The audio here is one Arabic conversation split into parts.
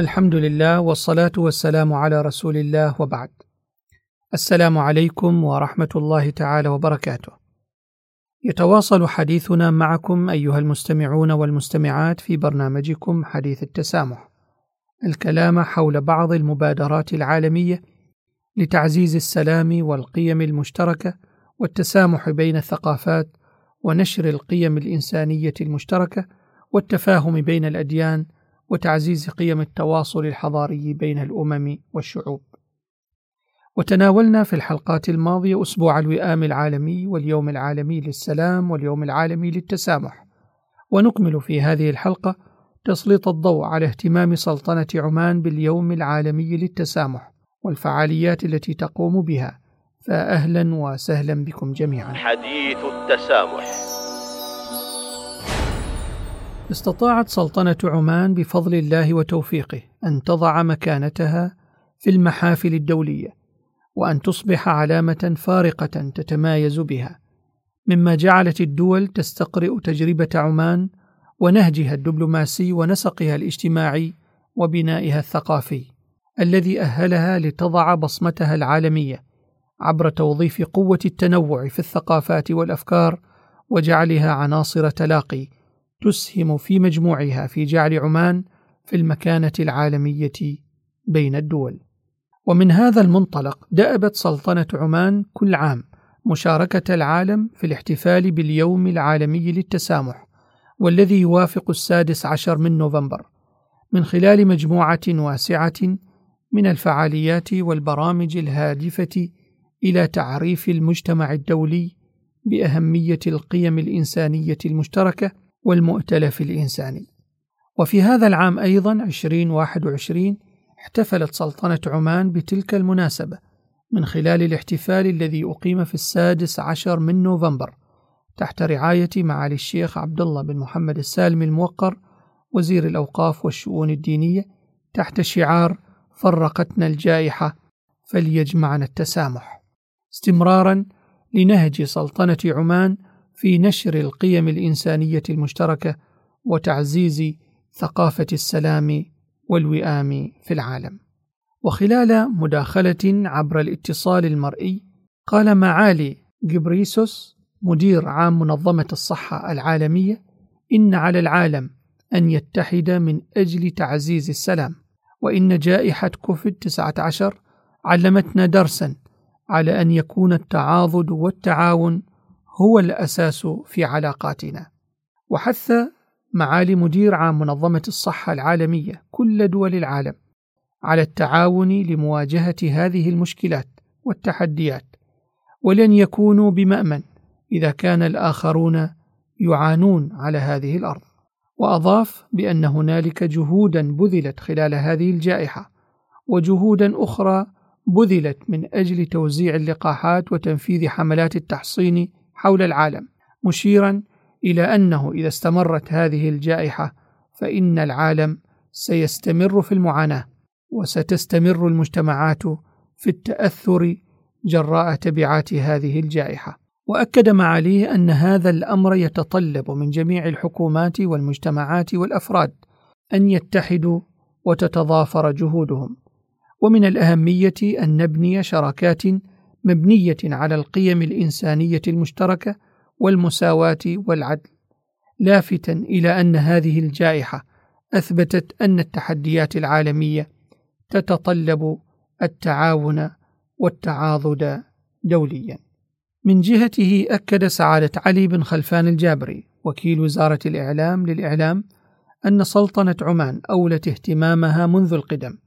الحمد لله والصلاة والسلام على رسول الله وبعد. السلام عليكم ورحمة الله تعالى وبركاته. يتواصل حديثنا معكم أيها المستمعون والمستمعات في برنامجكم حديث التسامح. الكلام حول بعض المبادرات العالمية لتعزيز السلام والقيم المشتركة والتسامح بين الثقافات ونشر القيم الإنسانية المشتركة والتفاهم بين الأديان وتعزيز قيم التواصل الحضاري بين الأمم والشعوب. وتناولنا في الحلقات الماضية أسبوع الوئام العالمي واليوم العالمي للسلام واليوم العالمي للتسامح. ونكمل في هذه الحلقة تسليط الضوء على اهتمام سلطنة عمان باليوم العالمي للتسامح والفعاليات التي تقوم بها. فاهلا وسهلا بكم جميعا. حديث التسامح. استطاعت سلطنة عمان بفضل الله وتوفيقه أن تضع مكانتها في المحافل الدولية، وأن تصبح علامة فارقة تتمايز بها، مما جعلت الدول تستقرئ تجربة عمان ونهجها الدبلوماسي ونسقها الاجتماعي وبنائها الثقافي، الذي أهلها لتضع بصمتها العالمية عبر توظيف قوة التنوع في الثقافات والأفكار وجعلها عناصر تلاقي تسهم في مجموعها في جعل عمان في المكانة العالمية بين الدول. ومن هذا المنطلق دأبت سلطنة عمان كل عام مشاركة العالم في الاحتفال باليوم العالمي للتسامح والذي يوافق السادس عشر من نوفمبر من خلال مجموعة واسعة من الفعاليات والبرامج الهادفة إلى تعريف المجتمع الدولي بأهمية القيم الإنسانية المشتركة والمؤتلف الإنساني. وفي هذا العام أيضا 2021 احتفلت سلطنة عمان بتلك المناسبة من خلال الاحتفال الذي أقيم في السادس عشر من نوفمبر تحت رعاية معالي الشيخ عبد الله بن محمد السالم الموقر وزير الأوقاف والشؤون الدينية تحت شعار فرقتنا الجائحة فليجمعنا التسامح استمرارا لنهج سلطنة عمان في نشر القيم الإنسانية المشتركة وتعزيز ثقافة السلام والوئام في العالم. وخلال مداخلة عبر الاتصال المرئي قال معالي جبريسوس مدير عام منظمة الصحة العالمية إن على العالم أن يتحد من أجل تعزيز السلام وإن جائحة كوفيد 19 علمتنا درسا على أن يكون التعاضد والتعاون هو الأساس في علاقاتنا. وحث معالي مدير عام منظمة الصحة العالمية كل دول العالم على التعاون لمواجهة هذه المشكلات والتحديات ولن يكونوا بمأمن إذا كان الآخرون يعانون على هذه الأرض. وأضاف بأن هنالك جهودا بذلت خلال هذه الجائحة وجهودا أخرى بذلت من أجل توزيع اللقاحات وتنفيذ حملات التحصين حول العالم مشيرا إلى أنه إذا استمرت هذه الجائحة فإن العالم سيستمر في المعاناة وستستمر المجتمعات في التأثر جراء تبعات هذه الجائحة. وأكد معاليه أن هذا الأمر يتطلب من جميع الحكومات والمجتمعات والأفراد أن يتحدوا وتتضافر جهودهم. ومن الأهمية أن نبني شراكات مبنية على القيم الإنسانية المشتركة والمساواة والعدل لافتا إلى أن هذه الجائحة أثبتت أن التحديات العالمية تتطلب التعاون والتعاضد دوليا. من جهته أكد سعادة علي بن خلفان الجابري وكيل وزارة الإعلام للإعلام أن سلطنة عمان أولت اهتمامها منذ القدم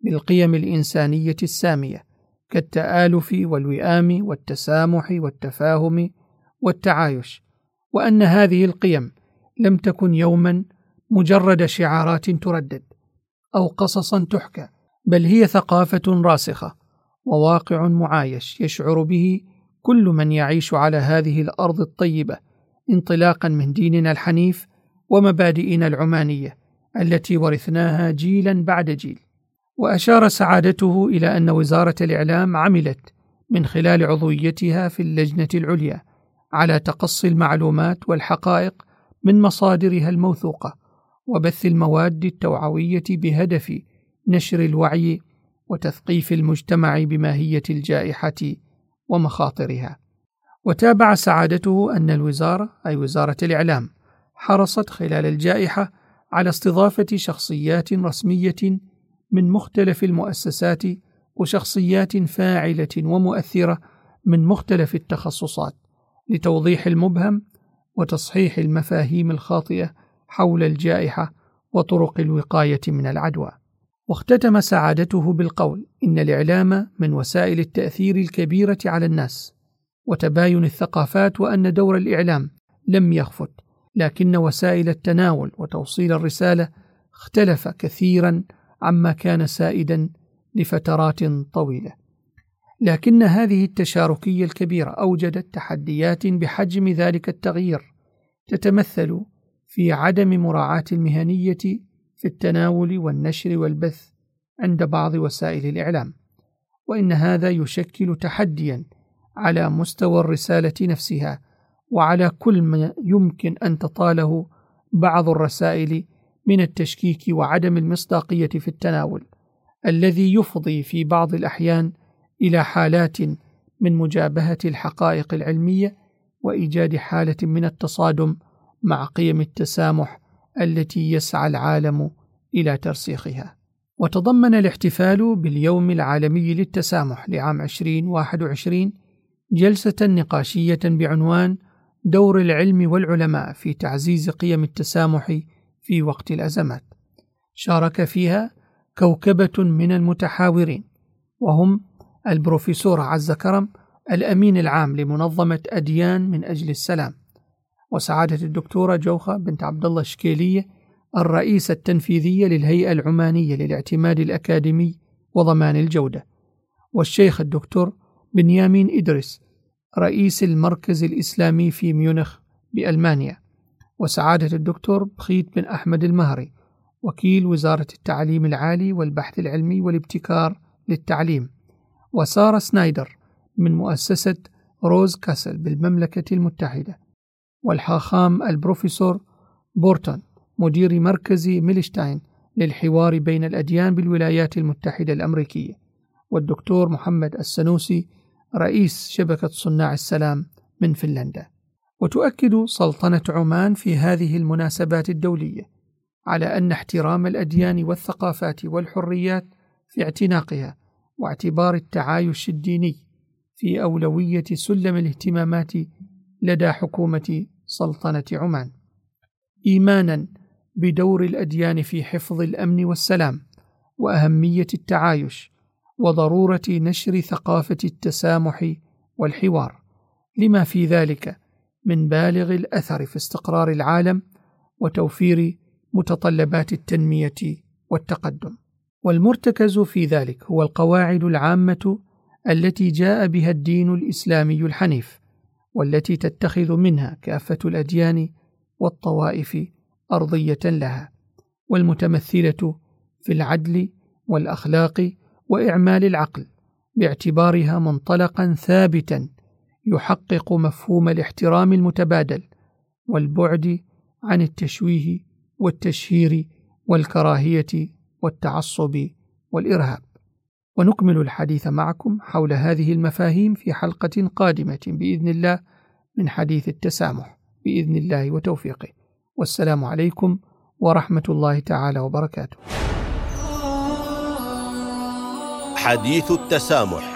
بالقيم الإنسانية السامية كالتآلف والوئام والتسامح والتفاهم والتعايش وأن هذه القيم لم تكن يوما مجرد شعارات تردد أو قصصا تحكى بل هي ثقافة راسخة وواقع معايش يشعر به كل من يعيش على هذه الأرض الطيبة انطلاقا من ديننا الحنيف ومبادئنا العمانية التي ورثناها جيلا بعد جيل. وأشار سعادته إلى أن وزارة الإعلام عملت من خلال عضويتها في اللجنة العليا على تقصي المعلومات والحقائق من مصادرها الموثوقة وبث المواد التوعوية بهدف نشر الوعي وتثقيف المجتمع بماهية الجائحة ومخاطرها. وتابع سعادته أن الوزارة أي وزارة الإعلام حرصت خلال الجائحة على استضافة شخصيات رسمية من مختلف المؤسسات وشخصيات فاعلة ومؤثرة من مختلف التخصصات لتوضيح المبهم وتصحيح المفاهيم الخاطئة حول الجائحة وطرق الوقاية من العدوى. واختتم سعادته بالقول إن الإعلام من وسائل التأثير الكبيرة على الناس وتباين الثقافات وأن دور الإعلام لم يخفت لكن وسائل التناول وتوصيل الرسالة اختلف كثيرا عما كان سائدا لفترات طويلة. لكن هذه التشاركية الكبيرة أوجدت تحديات بحجم ذلك التغيير تتمثل في عدم مراعاة المهنية في التناول والنشر والبث عند بعض وسائل الإعلام وإن هذا يشكل تحديا على مستوى الرسالة نفسها وعلى كل ما يمكن أن تطاله بعض الرسائل من التشكيك وعدم المصداقية في التناول الذي يفضي في بعض الأحيان إلى حالات من مجابهة الحقائق العلمية وإيجاد حالة من التصادم مع قيم التسامح التي يسعى العالم إلى ترسيخها. وتضمن الاحتفال باليوم العالمي للتسامح لعام 2021 جلسة نقاشية بعنوان دور العلم والعلماء في تعزيز قيم التسامح في وقت الأزمات. شارك فيها كوكبة من المتحاورين وهم البروفيسور عز كرم الأمين العام لمنظمة أديان من أجل السلام وسعادة الدكتورة جوخة بنت عبد الله الشكيلية الرئيسة التنفيذية للهيئة العمانية للاعتماد الأكاديمي وضمان الجودة والشيخ الدكتور بنيامين إدريس رئيس المركز الإسلامي في ميونخ بألمانيا وسعادة الدكتور بخيت بن أحمد المهري وكيل وزارة التعليم العالي والبحث العلمي والابتكار للتعليم وسارة سنايدر من مؤسسة روز كاسل بالمملكة المتحدة والحاخام البروفيسور بورتون مدير مركز ميلشتاين للحوار بين الأديان بالولايات المتحدة الأمريكية والدكتور محمد السنوسي رئيس شبكة صناع السلام من فنلندا. وتؤكد سلطنة عمان في هذه المناسبات الدولية على أن احترام الأديان والثقافات والحريات في اعتناقها واعتبار التعايش الديني في أولوية سلم الاهتمامات لدى حكومة سلطنة عمان. إيمانا بدور الأديان في حفظ الأمن والسلام وأهمية التعايش وضرورة نشر ثقافة التسامح والحوار لما في ذلك من بالغ الأثر في استقرار العالم وتوفير متطلبات التنمية والتقدم. والمرتكز في ذلك هو القواعد العامة التي جاء بها الدين الإسلامي الحنيف والتي تتخذ منها كافة الأديان والطوائف أرضية لها والمتمثلة في العدل والأخلاق وإعمال العقل باعتبارها منطلقا ثابتا يحقق مفهوم الاحترام المتبادل والبعد عن التشويه والتشهير والكراهية والتعصب والإرهاب. ونكمل الحديث معكم حول هذه المفاهيم في حلقة قادمة بإذن الله من حديث التسامح بإذن الله وتوفيقه. والسلام عليكم ورحمة الله تعالى وبركاته. حديث التسامح.